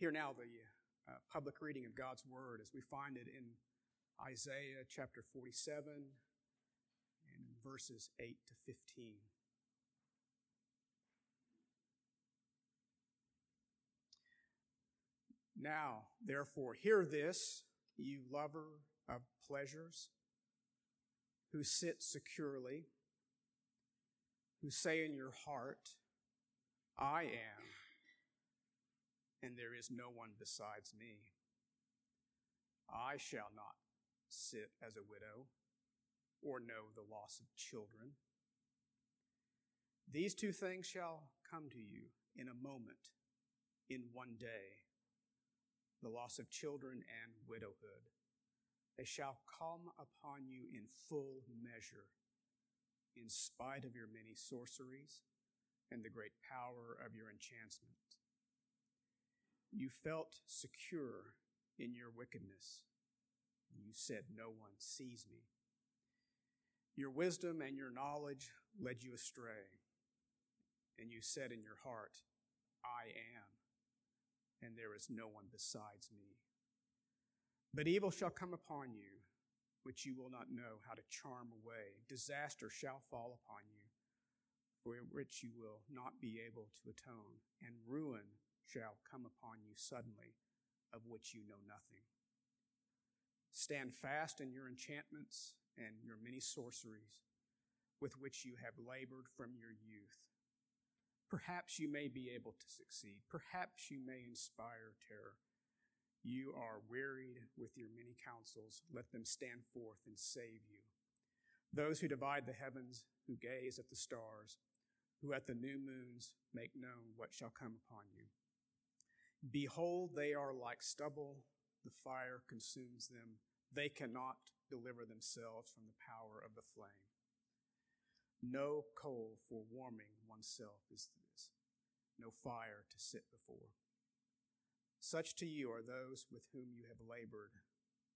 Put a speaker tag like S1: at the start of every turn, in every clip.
S1: Hear now the uh, public reading of God's Word as we find it in Isaiah chapter 47 and verses 8 to 15. Now, therefore, hear this, you lover of pleasures, who sit securely, who say in your heart, I am, and there is no one besides me. I shall not sit as a widow or know the loss of children. These two things shall come to you in a moment, in one day the loss of children and widowhood. They shall come upon you in full measure, in spite of your many sorceries and the great power of your enchantment. You felt secure in your wickedness. You said, No one sees me. Your wisdom and your knowledge led you astray. And you said in your heart, I am, and there is no one besides me. But evil shall come upon you, which you will not know how to charm away. Disaster shall fall upon you, for which you will not be able to atone, and ruin shall come upon you suddenly, of which you know nothing. Stand fast in your enchantments and your many sorceries, with which you have labored from your youth. Perhaps you may be able to succeed. Perhaps you may inspire terror. You are wearied with your many counsels. Let them stand forth and save you. Those who divide the heavens, who gaze at the stars, who at the new moons make known what shall come upon you. Behold, they are like stubble, the fire consumes them. They cannot deliver themselves from the power of the flame. No coal for warming oneself is this, no fire to sit before. Such to you are those with whom you have labored,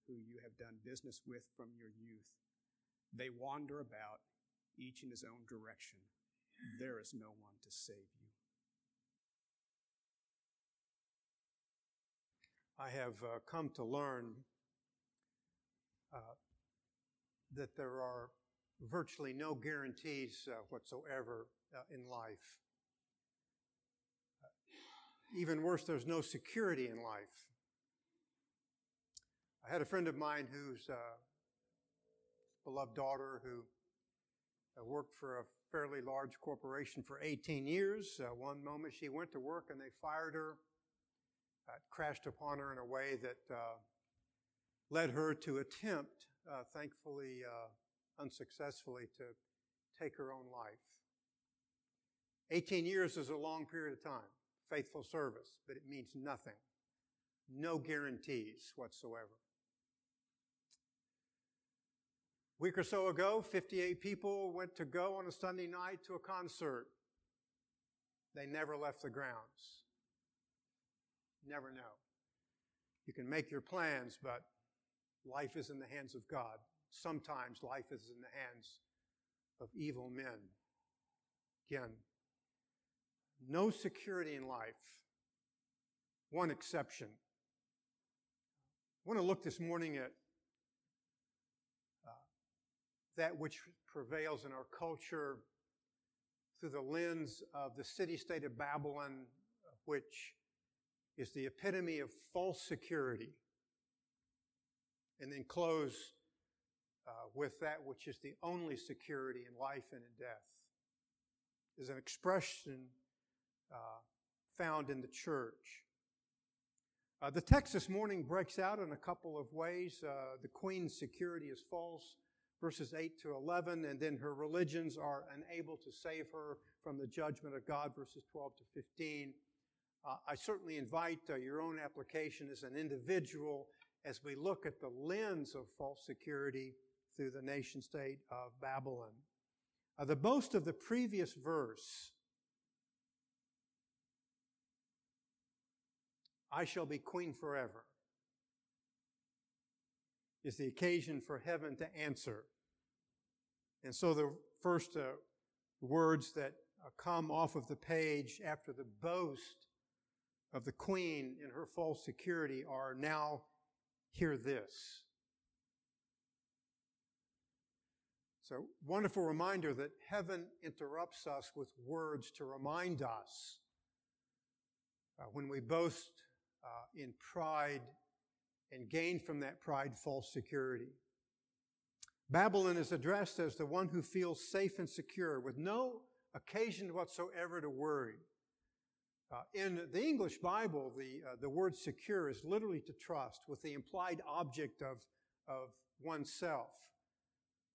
S1: who you have done business with from your youth. They wander about, each in his own direction. There is no one to save you.
S2: I have uh, come to learn uh, that there are virtually no guarantees uh, whatsoever uh, in life. Uh, even worse, there's no security in life. I had a friend of mine whose uh, beloved daughter who worked for a fairly large corporation for 18 years. One moment she went to work and they fired her. It crashed upon her in a way that uh, led her to attempt, uh, thankfully, unsuccessfully to take her own life. 18 years is a long period of time, faithful service, but it means nothing. No guarantees whatsoever. A week or so ago, 58 people went to go on a Sunday night to a concert. They never left the grounds. Never know. You can make your plans, but life is in the hands of God sometimes life is in the hands of evil men. Again, no security in life. One exception. I want to look this morning at uh, that which prevails in our culture through the lens of the city state of Babylon, which is the epitome of false security. And then close uh, with that which is the only security in life and in death. Is an expression uh, found in the church. Uh, the text this morning breaks out in a couple of ways. Uh, the queen's security is false, verses 8 to 11, and then her religions are unable to save her from the judgment of God, verses 12 to 15. Uh, I certainly invite uh, your own application as an individual as we look at the lens of false security through the nation state of Babylon. Uh, the boast of the previous verse I shall be queen forever is the occasion for heaven to answer. And so the first uh, words that uh, come off of the page after the boast of the queen in her false security are now hear this. So, wonderful reminder that heaven interrupts us with words to remind us uh, when we boast uh, in pride and gain from that pride false security. Babylon is addressed as the one who feels safe and secure with no occasion whatsoever to worry. Uh, in the English Bible, the, uh, the word secure is literally to trust with the implied object of, of oneself.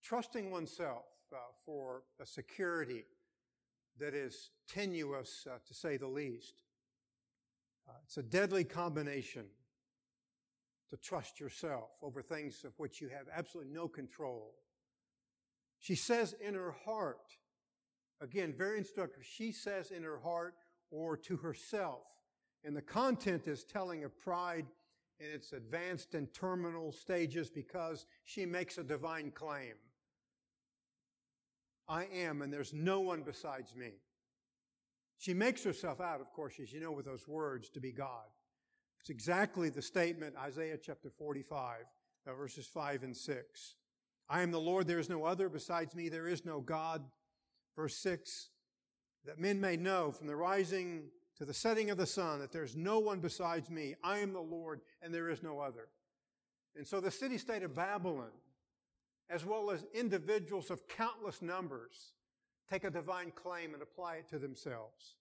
S2: Trusting oneself uh, for a security that is tenuous, uh, to say the least. Uh, it's a deadly combination to trust yourself over things of which you have absolutely no control. She says in her heart, again, very instructive, she says in her heart or to herself. And the content is telling of pride in its advanced and terminal stages because she makes a divine claim. I am, and there's no one besides me. She makes herself out, of course, as you know, with those words, to be God. It's exactly the statement, Isaiah chapter 45, uh, verses 5 and 6. I am the Lord, there is no other. Besides me, there is no God. Verse 6, that men may know from the rising to the setting of the sun that there's no one besides me. I am the Lord, and there is no other. And so the city state of Babylon, as well as individuals of countless numbers, take a divine claim and apply it to themselves.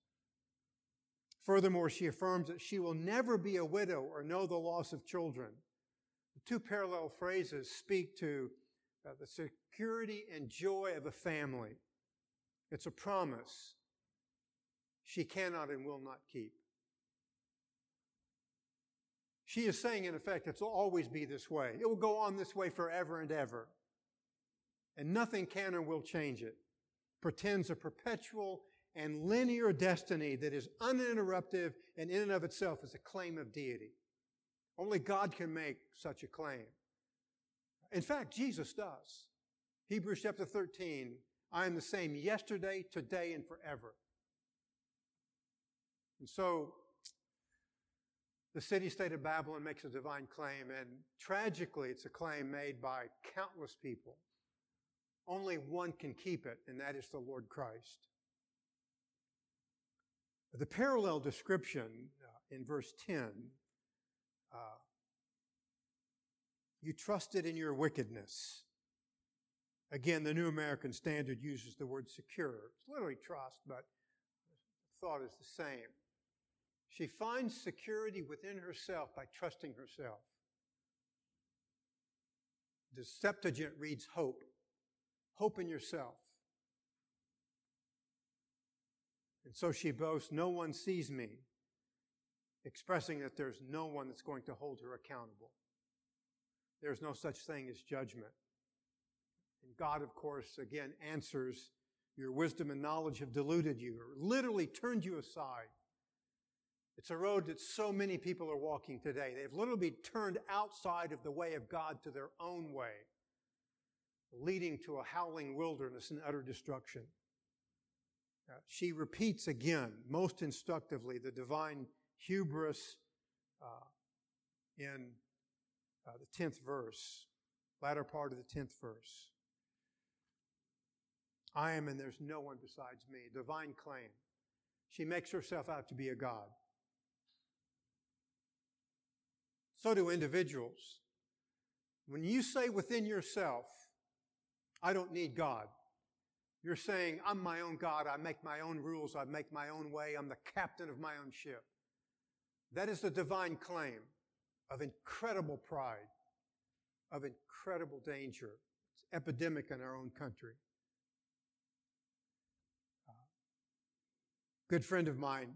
S2: Furthermore, she affirms that she will never be a widow or know the loss of children. The two parallel phrases speak to uh, the security and joy of a family. It's a promise she cannot and will not keep. She is saying, in effect, it will always be this way. It will go on this way forever and ever. And nothing can or will change it. Pretends a perpetual and linear destiny that is uninterrupted and in and of itself is a claim of deity. Only God can make such a claim. In fact, Jesus does. Hebrews chapter 13, I am the same yesterday, today, and forever. And so, the city state of Babylon makes a divine claim, and tragically, it's a claim made by countless people. Only one can keep it, and that is the Lord Christ. The parallel description uh, in verse 10 uh, you trusted in your wickedness. Again, the New American Standard uses the word secure. It's literally trust, but the thought is the same. She finds security within herself by trusting herself. The Septuagint reads hope. Hope in yourself. And so she boasts, No one sees me, expressing that there's no one that's going to hold her accountable. There's no such thing as judgment. And God, of course, again answers, Your wisdom and knowledge have deluded you, or literally turned you aside. It's a road that so many people are walking today. They've literally turned outside of the way of God to their own way, leading to a howling wilderness and utter destruction. She repeats again, most instructively, the divine hubris uh, in uh, the 10th verse, latter part of the 10th verse. I am and there's no one besides me. Divine claim. She makes herself out to be a God. So do individuals. When you say within yourself, I don't need God, you're saying, I'm my own God. I make my own rules. I make my own way. I'm the captain of my own ship. That is the divine claim of incredible pride, of incredible danger. It's epidemic in our own country. Uh, good friend of mine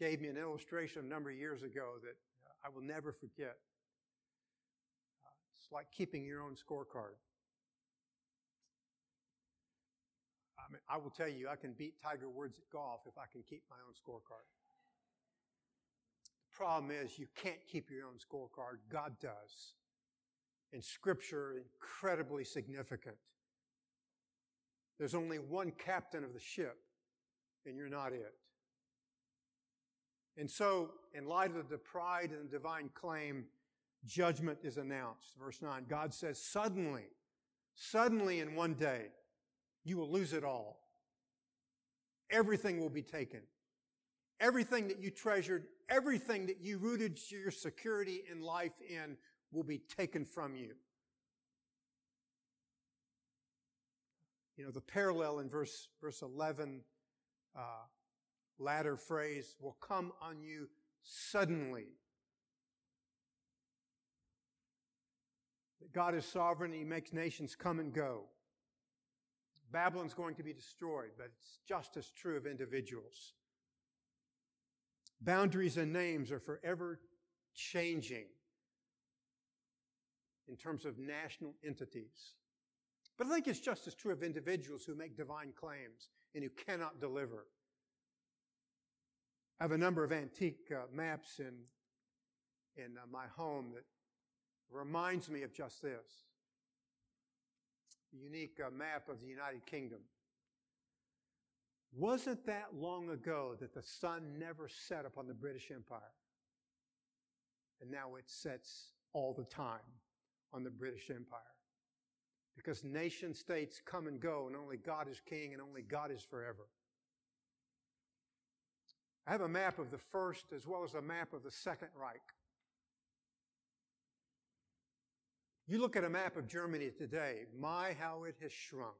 S2: gave me an illustration a number of years ago that I will never forget. Uh, it's like keeping your own scorecard. I mean, I will tell you, I can beat Tiger Woods at golf if I can keep my own scorecard. The problem is you can't keep your own scorecard. God does. And Scripture, incredibly significant. There's only one captain of the ship, and you're not it. And so, in light of the pride and the divine claim, judgment is announced. Verse 9, God says, suddenly, suddenly in one day, you will lose it all. Everything will be taken. Everything that you treasured, everything that you rooted your security and life in will be taken from you. You know, the parallel in verse, verse 11, uh, latter phrase, will come on you suddenly. That God is sovereign, He makes nations come and go. Babylon's going to be destroyed, but it's just as true of individuals. Boundaries and names are forever changing in terms of national entities. But I think it's just as true of individuals who make divine claims and who cannot deliver. I have a number of antique uh, maps in, in uh, my home that reminds me of just this. A unique uh, map of the United Kingdom. Wasn't that long ago that the sun never set upon the British Empire? And now it sets all the time on the British Empire. Because nation states come and go, and only God is king, and only God is forever. I have a map of the first as well as a map of the second Reich. You look at a map of Germany today, my how it has shrunk.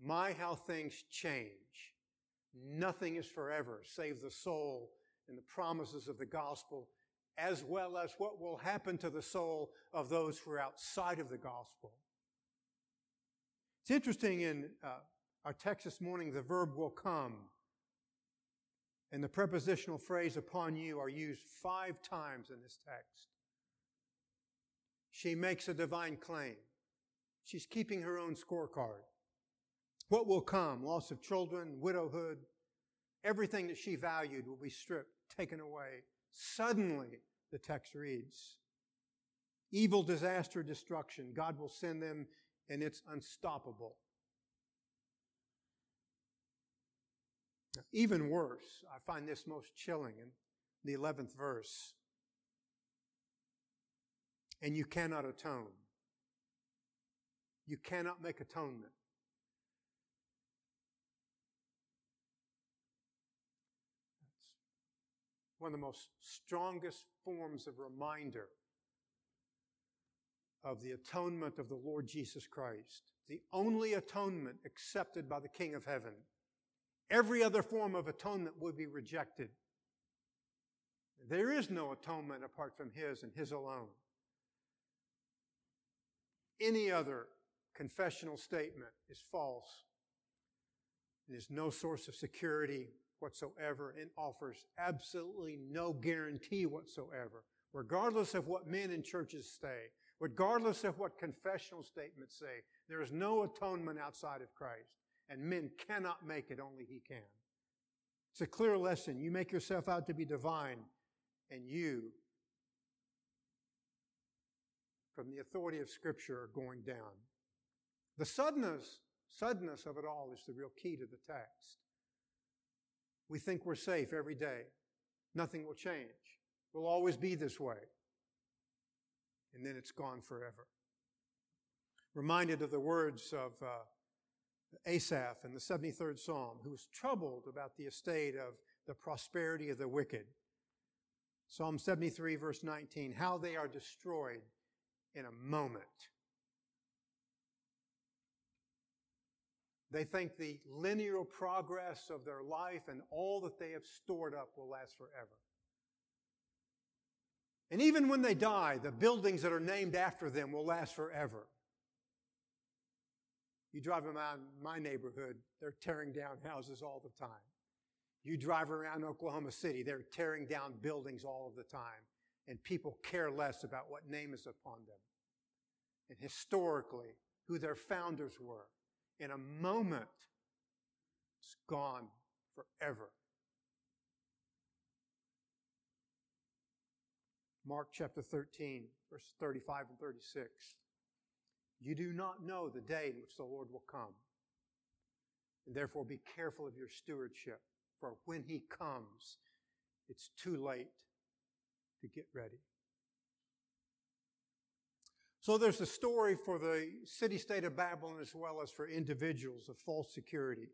S2: My how things change. Nothing is forever save the soul and the promises of the gospel, as well as what will happen to the soul of those who are outside of the gospel. It's interesting in uh, our text this morning, the verb will come and the prepositional phrase upon you are used five times in this text. She makes a divine claim. She's keeping her own scorecard. What will come? Loss of children, widowhood, everything that she valued will be stripped, taken away. Suddenly, the text reads, evil, disaster, destruction. God will send them and it's unstoppable. Even worse, I find this most chilling in the 11th verse. And you cannot atone. You cannot make atonement. That's one of the most strongest forms of reminder of the atonement of the Lord Jesus Christ, the only atonement accepted by the King of Heaven. Every other form of atonement would be rejected. There is no atonement apart from His and His alone. Any other confessional statement is false. It is no source of security whatsoever and offers absolutely no guarantee whatsoever, regardless of what men in churches say, regardless of what confessional statements say. There is no atonement outside of Christ and men cannot make it, only He can. It's a clear lesson. You make yourself out to be divine, and you, from the authority of Scripture, are going down. The suddenness, suddenness of it all is the real key to the text. We think we're safe every day. Nothing will change. We'll always be this way. And then it's gone forever. Reminded of the words of uh, Asaph in the 73rd Psalm, who was troubled about the estate of the prosperity of the wicked. Psalm 73, verse 19, how they are destroyed in a moment. They think the linear progress of their life and all that they have stored up will last forever. And even when they die, the buildings that are named after them will last forever. You drive around my neighborhood, they're tearing down houses all the time. You drive around Oklahoma City, they're tearing down buildings all of the time. And people care less about what name is upon them. And historically, who their founders were. In a moment, it's gone forever. Mark chapter 13, verses 35 and 36. You do not know the day in which the Lord will come. And therefore be careful of your stewardship, for when he comes, it's too late to get ready. So there's a story for the city state of Babylon as well as for individuals of false security.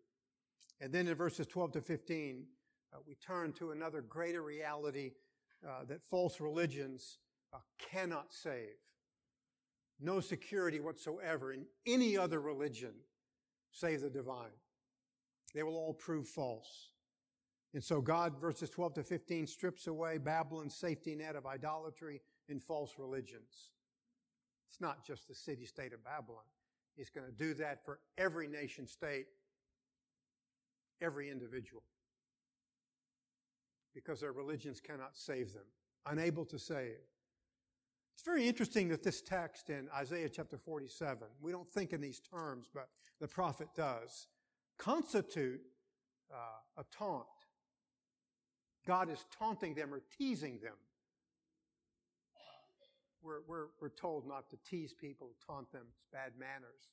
S2: And then in verses 12 to 15, uh, we turn to another greater reality uh, that false religions uh, cannot save. No security whatsoever in any other religion save the divine. They will all prove false. And so God, verses 12 to 15, strips away Babylon's safety net of idolatry and false religions. It's not just the city state of Babylon. He's going to do that for every nation state, every individual. Because their religions cannot save them, unable to save. It's very interesting that this text in Isaiah chapter 47, we don't think in these terms, but the prophet does, constitute uh, a taunt. God is taunting them or teasing them we're, we're, we're told not to tease people, taunt them. It's bad manners.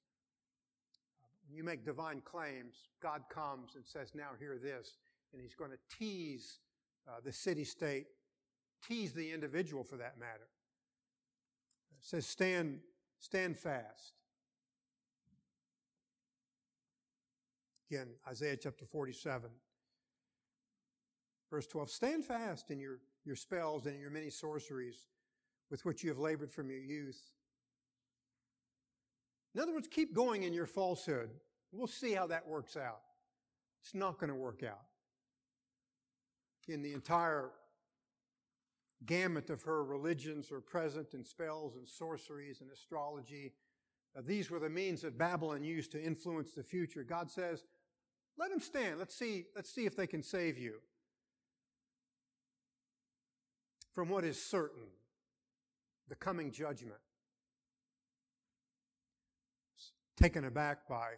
S2: When you make divine claims, God comes and says, now hear this. And he's going to tease uh, the city state, tease the individual for that matter. Says, stand, stand fast. Again, Isaiah chapter 47, verse 12. Stand fast in your, your spells and in your many sorceries with which you have labored from your youth. In other words, keep going in your falsehood. We'll see how that works out. It's not going to work out. In the entire gamut of her religions are present in spells and sorceries and astrology. Uh, these were the means that Babylon used to influence the future. God says, let them stand. Let's see, let's see if they can save you from what is certain the coming judgment. Taken aback by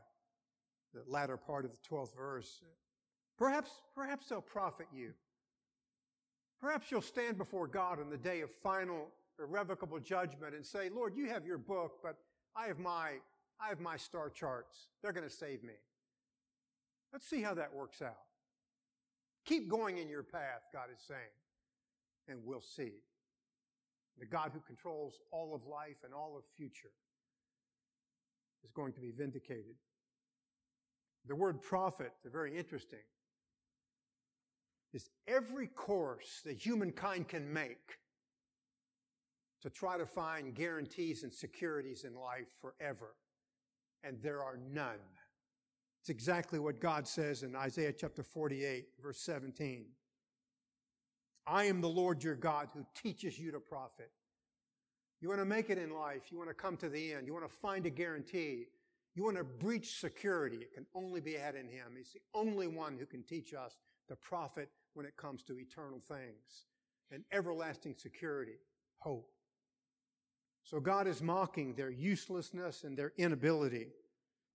S2: the latter part of the 12th verse. Perhaps, perhaps they'll profit you. Perhaps you'll stand before God on the day of final irrevocable judgment and say, Lord, you have your book, but I have my, I have my star charts. They're going to save me. Let's see how that works out. Keep going in your path, God is saying, and we'll see the God who controls all of life and all of future, is going to be vindicated. The word prophet, they're very interesting, is every course that humankind can make to try to find guarantees and securities in life forever. And there are none. It's exactly what God says in Isaiah chapter 48, verse 17. I am the Lord your God who teaches you to profit. You want to make it in life. You want to come to the end. You want to find a guarantee. You want to breach security. It can only be had in Him. He's the only one who can teach us to profit when it comes to eternal things and everlasting security, hope. So God is mocking their uselessness and their inability,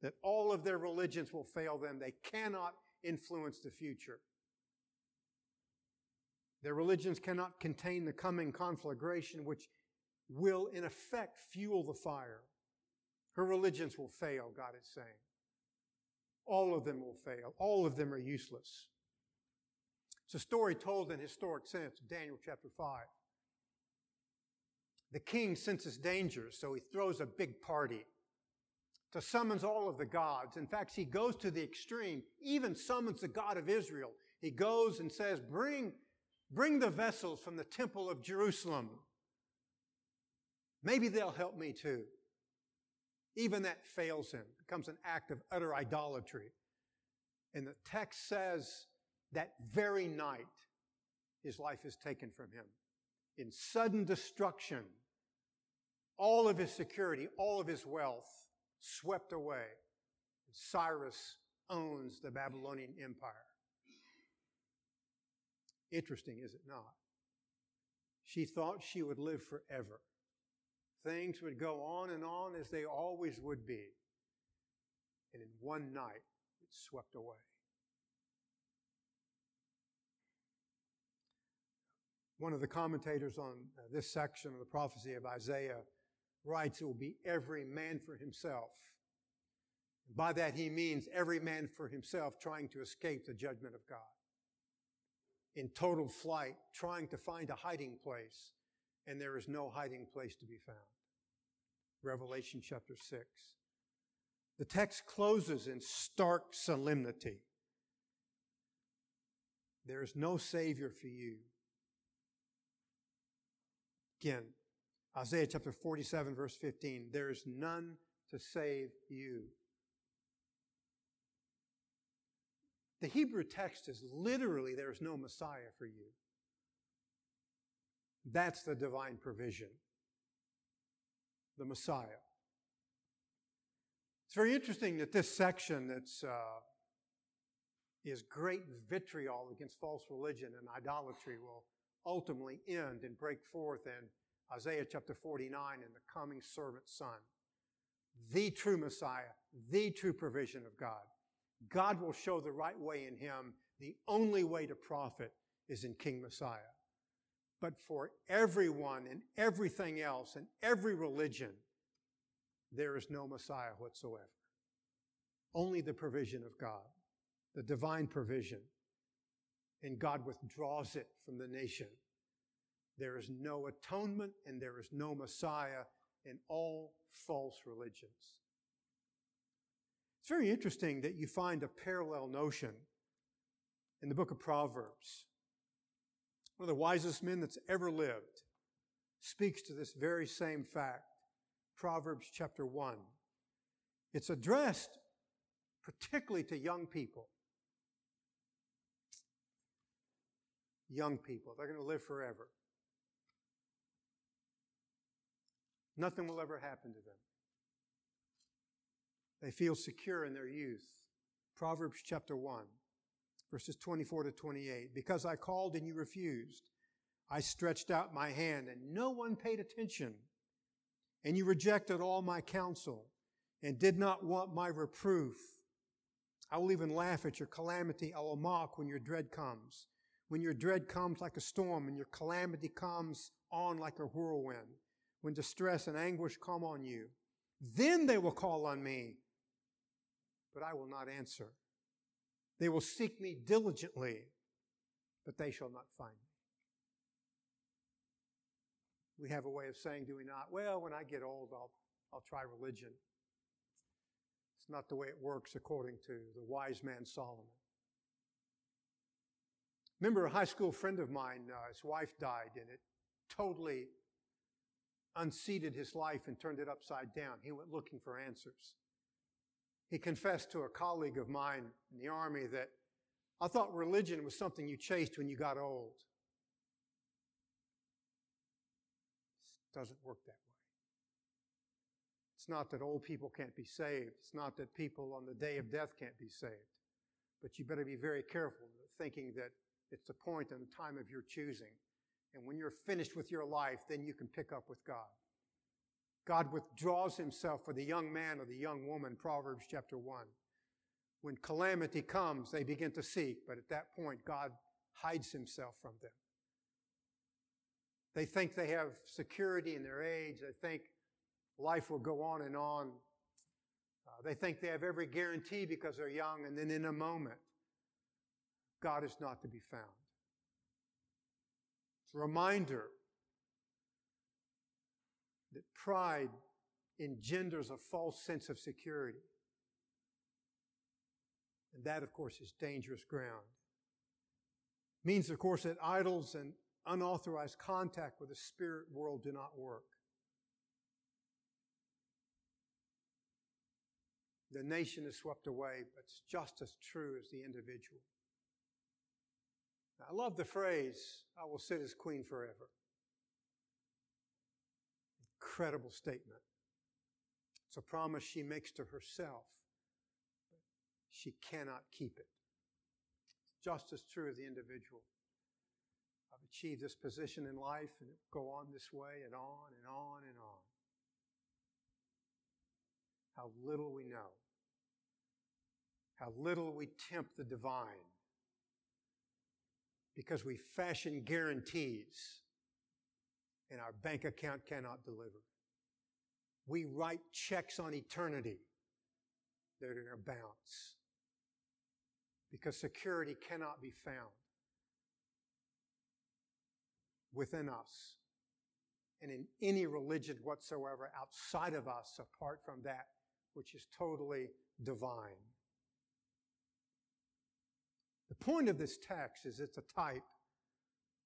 S2: that all of their religions will fail them. They cannot influence the future. Their religions cannot contain the coming conflagration which will in effect fuel the fire. Her religions will fail, God is saying. All of them will fail. All of them are useless. It's a story told in historic sense, Daniel chapter 5. The king senses danger, so he throws a big party to summons all of the gods. In fact, he goes to the extreme, even summons the God of Israel. He goes and says, bring Bring the vessels from the temple of Jerusalem. Maybe they'll help me too. Even that fails him, it becomes an act of utter idolatry. And the text says that very night, his life is taken from him in sudden destruction. All of his security, all of his wealth swept away. Cyrus owns the Babylonian Empire. Interesting, is it not? She thought she would live forever. Things would go on and on as they always would be. And in one night, it swept away. One of the commentators on uh, this section of the prophecy of Isaiah writes, It will be every man for himself. By that he means every man for himself trying to escape the judgment of God in total flight, trying to find a hiding place, and there is no hiding place to be found. Revelation chapter 6. The text closes in stark solemnity. There is no Savior for you. Again, Isaiah chapter 47, verse 15. There is none to save you. The Hebrew text is literally, there is no Messiah for you. That's the divine provision. The Messiah. It's very interesting that this section that's uh, is great vitriol against false religion and idolatry will ultimately end and break forth in Isaiah chapter 49 and the coming servant son. The true Messiah, the true provision of God. God will show the right way in him. The only way to profit is in King Messiah. But for everyone and everything else and every religion, there is no Messiah whatsoever. Only the provision of God, the divine provision. And God withdraws it from the nation. There is no atonement and there is no Messiah in all false religions. It's very interesting that you find a parallel notion in the book of Proverbs. One of the wisest men that's ever lived speaks to this very same fact. Proverbs chapter 1. It's addressed particularly to young people. Young people. They're going to live forever. Nothing will ever happen to them. They feel secure in their youth. Proverbs chapter 1, verses 24 to 28. Because I called and you refused, I stretched out my hand and no one paid attention. And you rejected all my counsel and did not want my reproof. I will even laugh at your calamity. I will mock when your dread comes. When your dread comes like a storm and your calamity comes on like a whirlwind. When distress and anguish come on you, then they will call on me but I will not answer. They will seek me diligently, but they shall not find me. We have a way of saying, do we not? Well, when I get old, I'll, I'll try religion. It's not the way it works according to the wise man Solomon. Remember a high school friend of mine, uh, his wife died, and it totally unseated his life and turned it upside down. He went looking for answers. He confessed to a colleague of mine in the army that I thought religion was something you chased when you got old. It doesn't work that way. It's not that old people can't be saved. It's not that people on the day of death can't be saved. But you better be very careful thinking that it's the point and the time of your choosing. And when you're finished with your life, then you can pick up with God. God withdraws himself for the young man or the young woman, Proverbs chapter 1. When calamity comes, they begin to seek, but at that point, God hides himself from them. They think they have security in their age. They think life will go on and on. Uh, they think they have every guarantee because they're young, and then in a moment, God is not to be found. It's a reminder that pride engenders a false sense of security. And that, of course, is dangerous ground. It Means, of course, that idols and unauthorized contact with the spirit world do not work. The nation is swept away, but it's just as true as the individual. I love the phrase, I will sit as queen forever incredible statement. It's a promise she makes to herself. She cannot keep it. It's just as true of the individual. I've achieved this position in life and it will go on this way and on and on and on. How little we know. How little we tempt the divine. Because we fashion guarantees and our bank account cannot deliver. We write checks on eternity that are going to bounce because security cannot be found within us and in any religion whatsoever outside of us apart from that which is totally divine. The point of this text is it's a type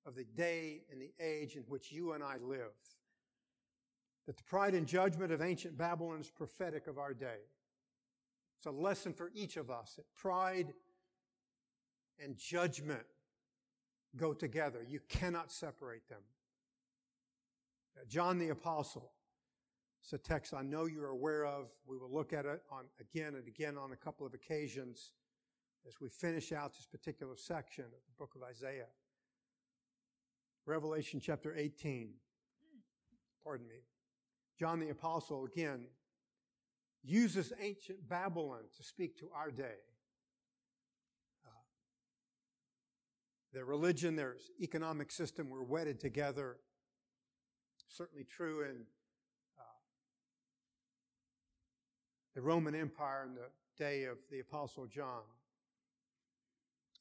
S2: of the day and the age in which you and I live. That the pride and judgment of ancient Babylon is prophetic of our day. It's a lesson for each of us that pride and judgment go together. You cannot separate them. John the Apostle. It's a text I know you're aware of. We will look at it on again and again on a couple of occasions as we finish out this particular section of the book of Isaiah. Revelation chapter 18. Pardon me. John the Apostle again uses ancient Babylon to speak to our day. Uh, their religion, their economic system were wedded together. Certainly true in uh, the Roman Empire in the day of the Apostle John.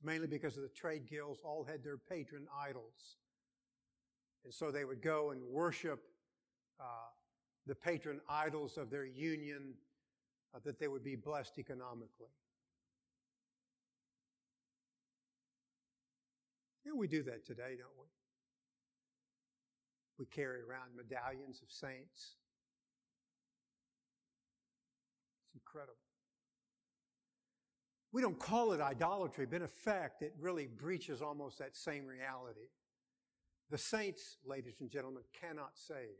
S2: Mainly because of the trade guilds, all had their patron idols. And so they would go and worship uh, the patron idols of their union uh, that they would be blessed economically. Yeah, we do that today, don't we? We carry around medallions of saints. It's incredible. We don't call it idolatry, but in effect, it really breaches almost that same reality. The saints, ladies and gentlemen, cannot save.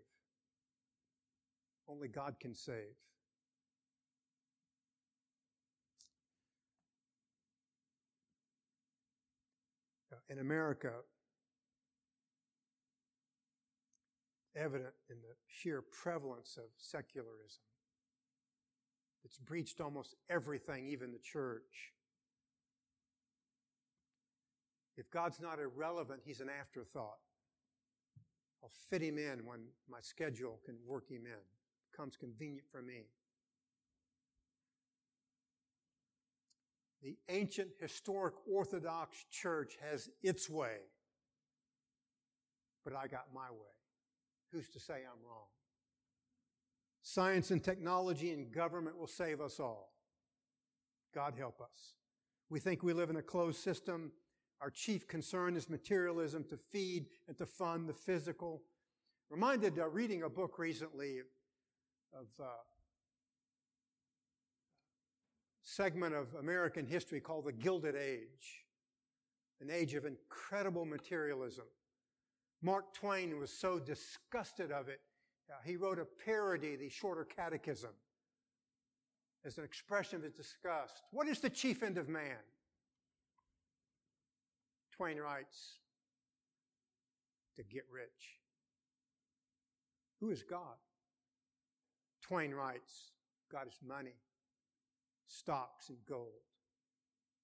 S2: Only God can save. In America, evident in the sheer prevalence of secularism. It's breached almost everything, even the church. If God's not irrelevant, He's an afterthought. I'll fit Him in when my schedule can work Him in. Becomes convenient for me. The ancient historic Orthodox Church has its way, but I got my way. Who's to say I'm wrong? Science and technology and government will save us all. God help us. We think we live in a closed system. Our chief concern is materialism to feed and to fund the physical. Reminded uh, reading a book recently of uh, segment of American history called the Gilded Age, an age of incredible materialism. Mark Twain was so disgusted of it, uh, he wrote a parody, the Shorter Catechism, as an expression of his disgust. What is the chief end of man? Twain writes, to get rich. Who is God? Twain writes, God is money, stocks, and gold.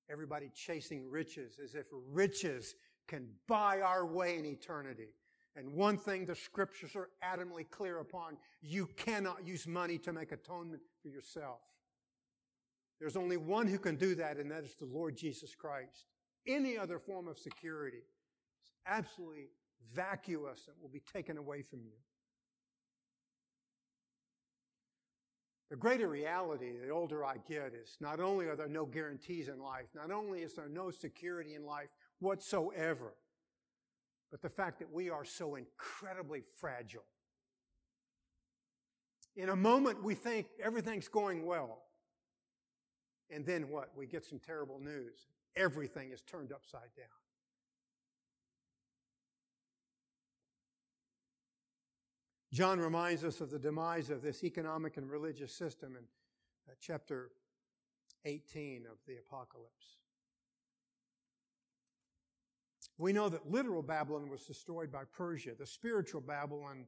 S2: Everybody chasing riches as if riches can buy our way in eternity. And one thing the scriptures are adamantly clear upon, you cannot use money to make atonement for yourself. There's only one who can do that, and that is the Lord Jesus Christ. Any other form of security is absolutely vacuous and will be taken away from you. The greater reality, the older I get, is not only are there no guarantees in life, not only is there no security in life whatsoever, but the fact that we are so incredibly fragile. In a moment, we think everything's going well. And then what? We get some terrible news. Everything is turned upside down. John reminds us of the demise of this economic and religious system in uh, chapter 18 of the Apocalypse. We know that literal Babylon was destroyed by Persia. The spiritual Babylon,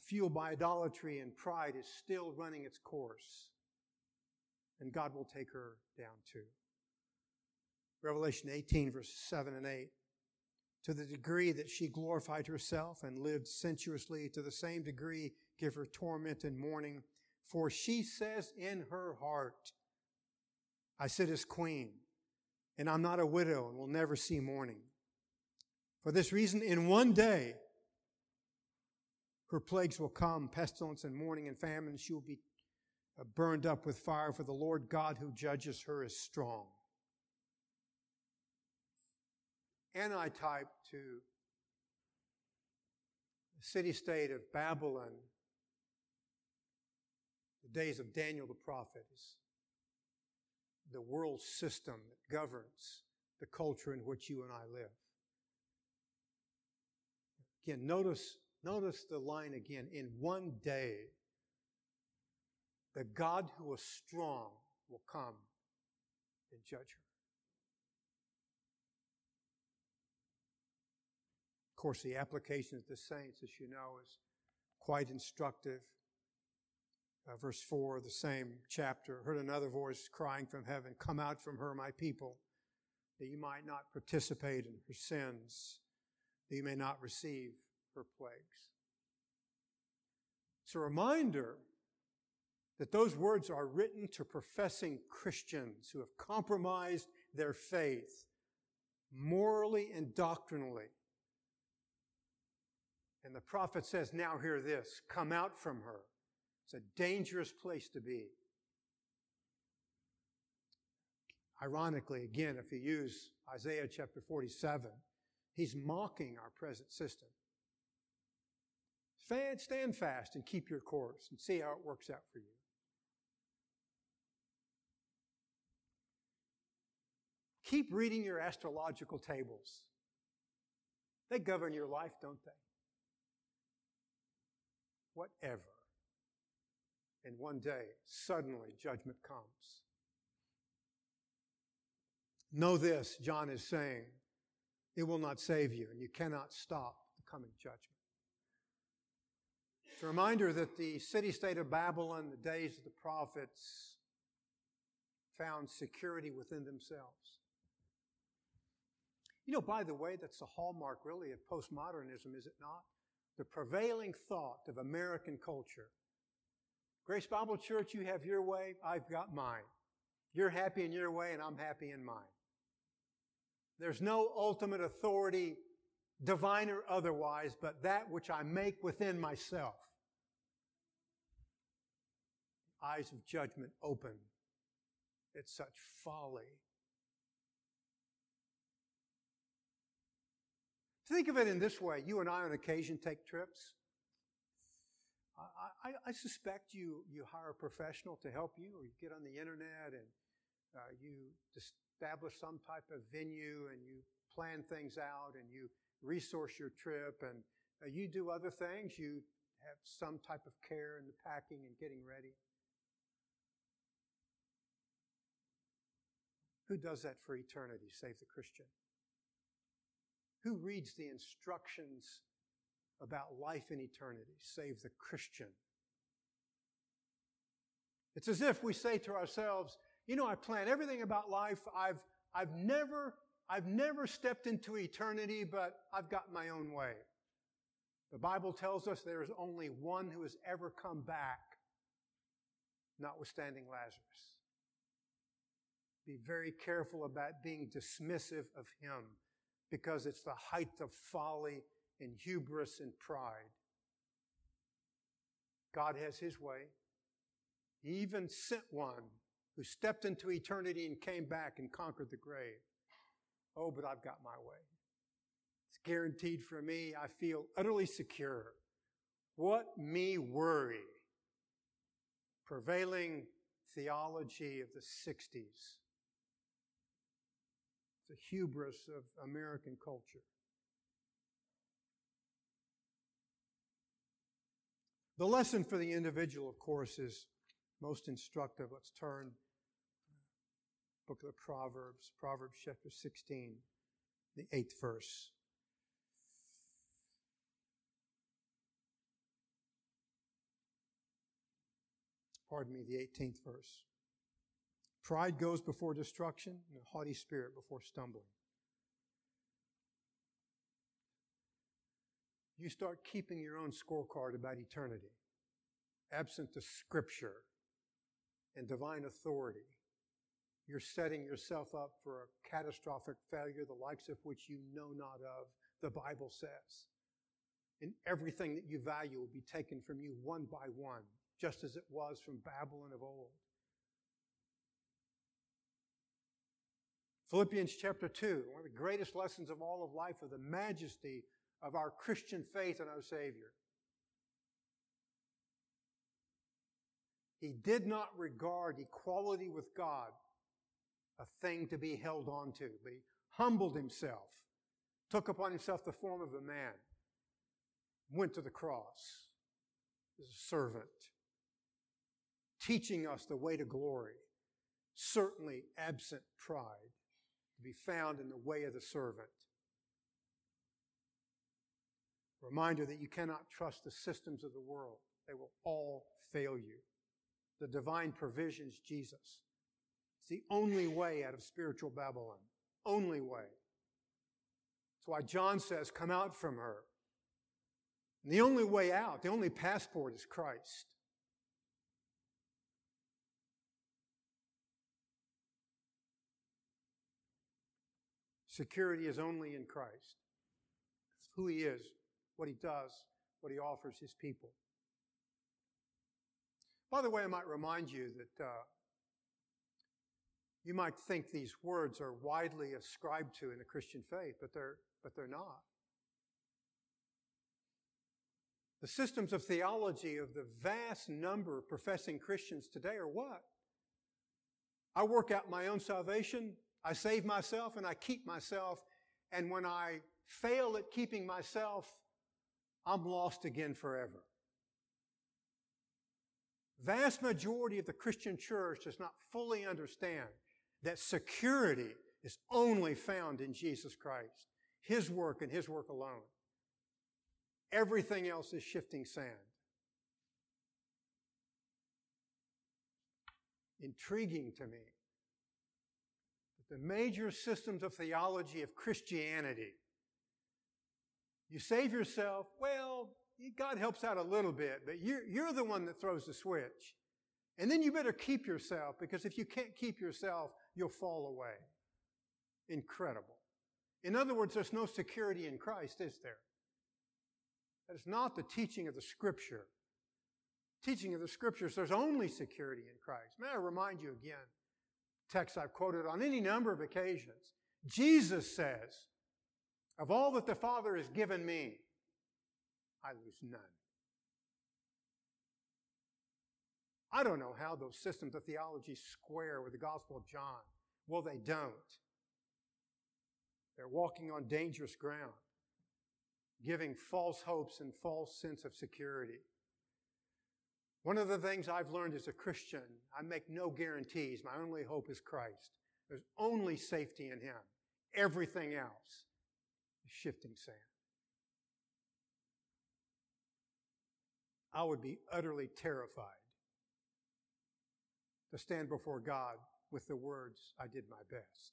S2: fueled by idolatry and pride, is still running its course. And God will take her down too. Revelation 18, verses 7 and 8 to the degree that she glorified herself and lived sensuously, to the same degree give her torment and mourning. For she says in her heart, I sit as queen, and I'm not a widow and will never see mourning. For this reason, in one day, her plagues will come, pestilence and mourning and famine. She will be uh, burned up with fire, for the Lord God who judges her is strong. Antitype to the city state of Babylon, the days of Daniel the prophet, is the world system that governs the culture in which you and I live. Again, notice, notice the line again. In one day, the God who is strong will come and judge her. Of course, the application of the saints, as you know, is quite instructive. Uh, verse 4 of the same chapter heard another voice crying from heaven, Come out from her, my people, that you might not participate in her sins, that you may not receive her plagues. It's a reminder that those words are written to professing Christians who have compromised their faith morally and doctrinally. And the prophet says, Now hear this come out from her. It's a dangerous place to be. Ironically, again, if you use Isaiah chapter 47, he's mocking our present system. Stand fast and keep your course and see how it works out for you. Keep reading your astrological tables. They govern your life, don't they? Whatever. And one day, suddenly, judgment comes. Know this, John is saying, it will not save you, and you cannot stop the coming judgment. It's a reminder that the city state of Babylon, the days of the prophets, found security within themselves. You know, by the way, that's the hallmark really of postmodernism, is it not? The prevailing thought of American culture. Grace Bible Church, you have your way, I've got mine. You're happy in your way, and I'm happy in mine. There's no ultimate authority, divine or otherwise, but that which I make within myself. Eyes of judgment open. It's such folly Think of it in this way. You and I on occasion take trips. I, I, I, suspect you, you hire a professional to help you, or you get on the internet and uh, you establish some type of venue and you plan things out and you resource your trip and uh, you do other things. You have some type of care in the packing and getting ready. Who does that for eternity, save the Christian? Who reads the instructions about life in eternity, save the Christian? It's as if we say to ourselves, you know, I plan everything about life. I've, I've never, I've never stepped into eternity, but I've got my own way. The Bible tells us there is only one who has ever come back, notwithstanding Lazarus. Be very careful about being dismissive of him because it's the height of folly and hubris and pride. God has His way. He even sent one who stepped into eternity and came back and conquered the grave. Oh, but I've got my way. It's guaranteed for me. I feel utterly secure. What me worry? Prevailing theology of the 60s the hubris of American culture. The lesson for the individual, of course, is most instructive. Let's turn book of the Proverbs, Proverbs chapter 16, the eighth verse. Pardon me, the 18th verse. Pride goes before destruction, and a haughty spirit before stumbling. You start keeping your own scorecard about eternity, absent the scripture and divine authority. You're setting yourself up for a catastrophic failure, the likes of which you know not of, the Bible says. And everything that you value will be taken from you one by one, just as it was from Babylon of old. Philippians chapter 2, one of the greatest lessons of all of life of the majesty of our Christian faith in our Savior. He did not regard equality with God a thing to be held on to, but he humbled himself, took upon himself the form of a man, went to the cross as a servant, teaching us the way to glory, certainly absent pride, to be found in the way of the servant. Reminder that you cannot trust the systems of the world. They will all fail you. The divine provision is Jesus. It's the only way out of spiritual Babylon. Only way. That's why John says, come out from her. And the only way out, the only passport is Christ. Security is only in Christ. It's who He is, what He does, what He offers His people. By the way, I might remind you that uh, you might think these words are widely ascribed to in the Christian faith, but they're, but they're not. The systems of theology of the vast number of professing Christians today are what? I work out my own salvation, I save myself, and I keep myself, and when I fail at keeping myself, I'm lost again forever. Vast majority of the Christian church does not fully understand that security is only found in Jesus Christ, His work and His work alone. Everything else is shifting sand. Intriguing to me that the major systems of theology of Christianity, you save yourself, well, God helps out a little bit, but you're, you're the one that throws the switch. And then you better keep yourself because if you can't keep yourself, you'll fall away. Incredible. In other words, there's no security in Christ, is there? That is not the teaching of the Scripture. Teaching of the Scriptures, there's only security in Christ. May I remind you again, text I've quoted on any number of occasions. Jesus says, Of all that the Father has given me, I lose none. I don't know how those systems of theology square with the Gospel of John. Well, they don't. They're walking on dangerous ground, giving false hopes and false sense of security. One of the things I've learned as a Christian, I make no guarantees. My only hope is Christ. There's only safety in Him. Everything else is shifting sand. I would be utterly terrified to stand before God with the words, I did my best.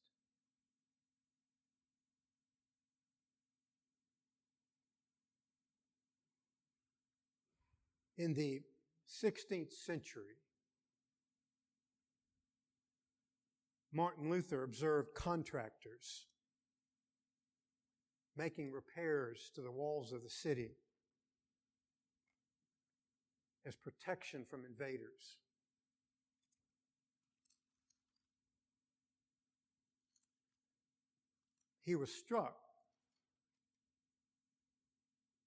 S2: In the 16th century, Martin Luther observed contractors making repairs to the walls of the city as protection from invaders. He was struck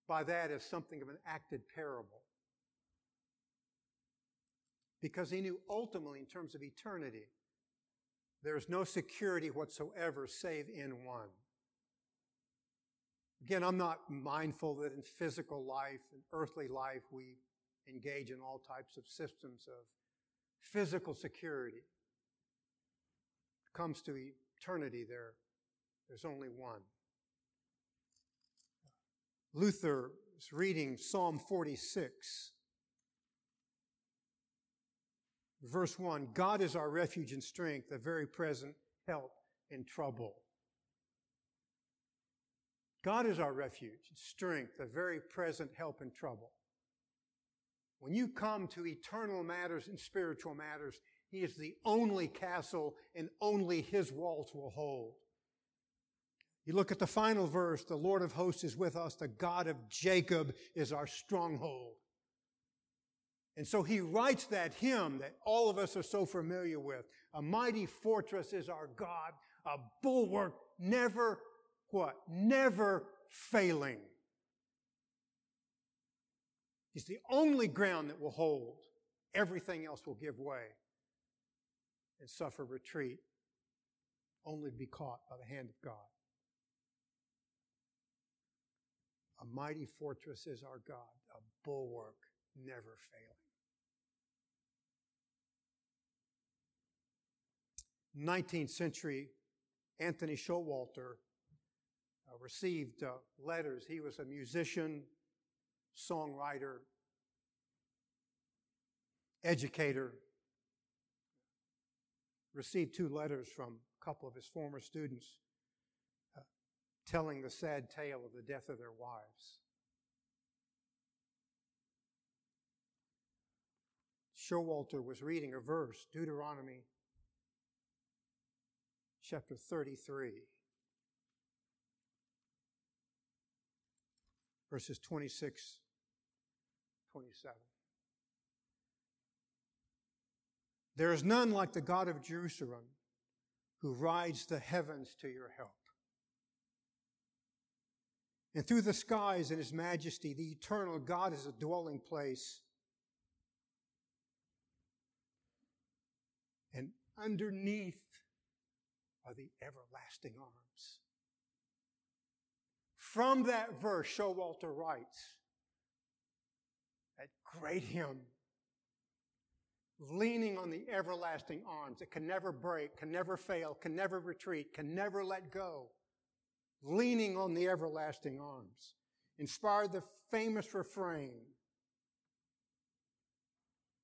S2: by that as something of an acted parable. Because he knew ultimately, in terms of eternity, there is no security whatsoever save in one. Again, I'm not mindful that in physical life and earthly life we engage in all types of systems of physical security. It comes to eternity, there, there's only one. Luther is reading Psalm 46. Verse 1 God is our refuge and strength, a very present help in trouble. God is our refuge and strength, a very present help in trouble. When you come to eternal matters and spiritual matters, He is the only castle and only His walls will hold. You look at the final verse, the Lord of hosts is with us, the God of Jacob is our stronghold. And so he writes that hymn that all of us are so familiar with. A mighty fortress is our God, a bulwark never what? Never failing. He's the only ground that will hold. Everything else will give way and suffer retreat, only to be caught by the hand of God. A mighty fortress is our God, a bulwark never failing. 19th century Anthony Showalter uh, received uh, letters. He was a musician, songwriter, educator. Received two letters from a couple of his former students telling the sad tale of the death of their wives. Showalter was reading a verse, Deuteronomy chapter 33, verses 26, 27. There is none like the God of Jeshurun who rides the heavens to your help. And through the skies in his majesty, the eternal God is a dwelling place. And underneath are the everlasting arms. From that verse, Showalter writes, that great hymn, leaning on the everlasting arms that can never break, can never fail, can never retreat, can never let go, leaning on the everlasting arms, inspired the famous refrain,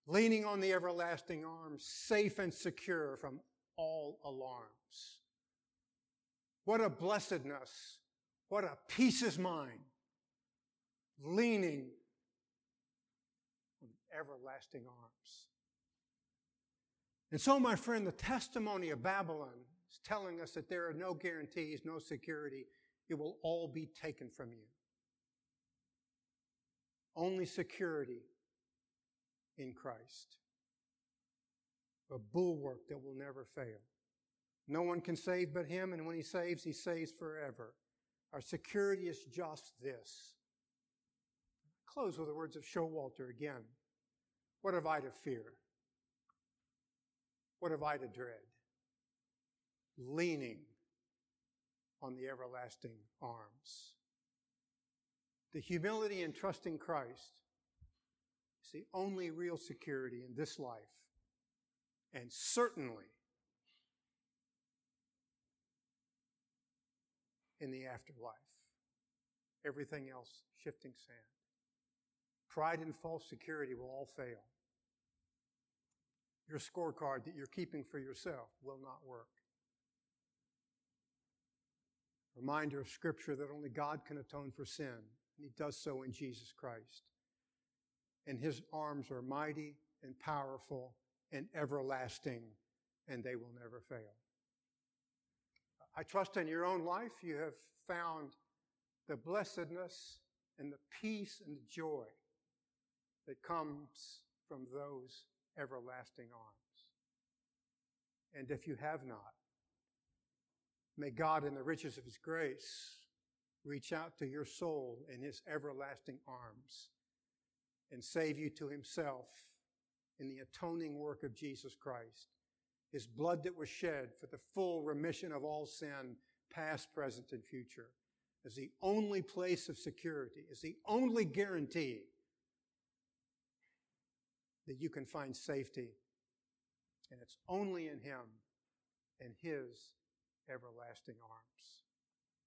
S2: leaning on the everlasting arms, safe and secure from all alarms. What a blessedness. What a peace is mine. Leaning on everlasting arms. And so, my friend, the testimony of Babylon telling us that there are no guarantees, no security. It will all be taken from you. Only security in Christ. A bulwark that will never fail. No one can save but him, and when he saves, he saves forever. Our security is just this. close with the words of Showalter again. What have I to fear? What have I to dread? Leaning on the everlasting arms. The humility and trusting Christ is the only real security in this life, and certainly in the afterlife. Everything else, shifting sand. Pride and false security will all fail. Your scorecard that you're keeping for yourself will not work. Reminder of Scripture that only God can atone for sin, and He does so in Jesus Christ. And His arms are mighty and powerful and everlasting, and they will never fail. I trust in your own life you have found the blessedness and the peace and the joy that comes from those everlasting arms. And if you have not, may God, in the riches of His grace, reach out to your soul in His everlasting arms and save you to Himself in the atoning work of Jesus Christ his blood that was shed for the full remission of all sin, past, present, and future, is the only place of security, is the only guarantee that you can find safety. And it's only in him and his everlasting arms.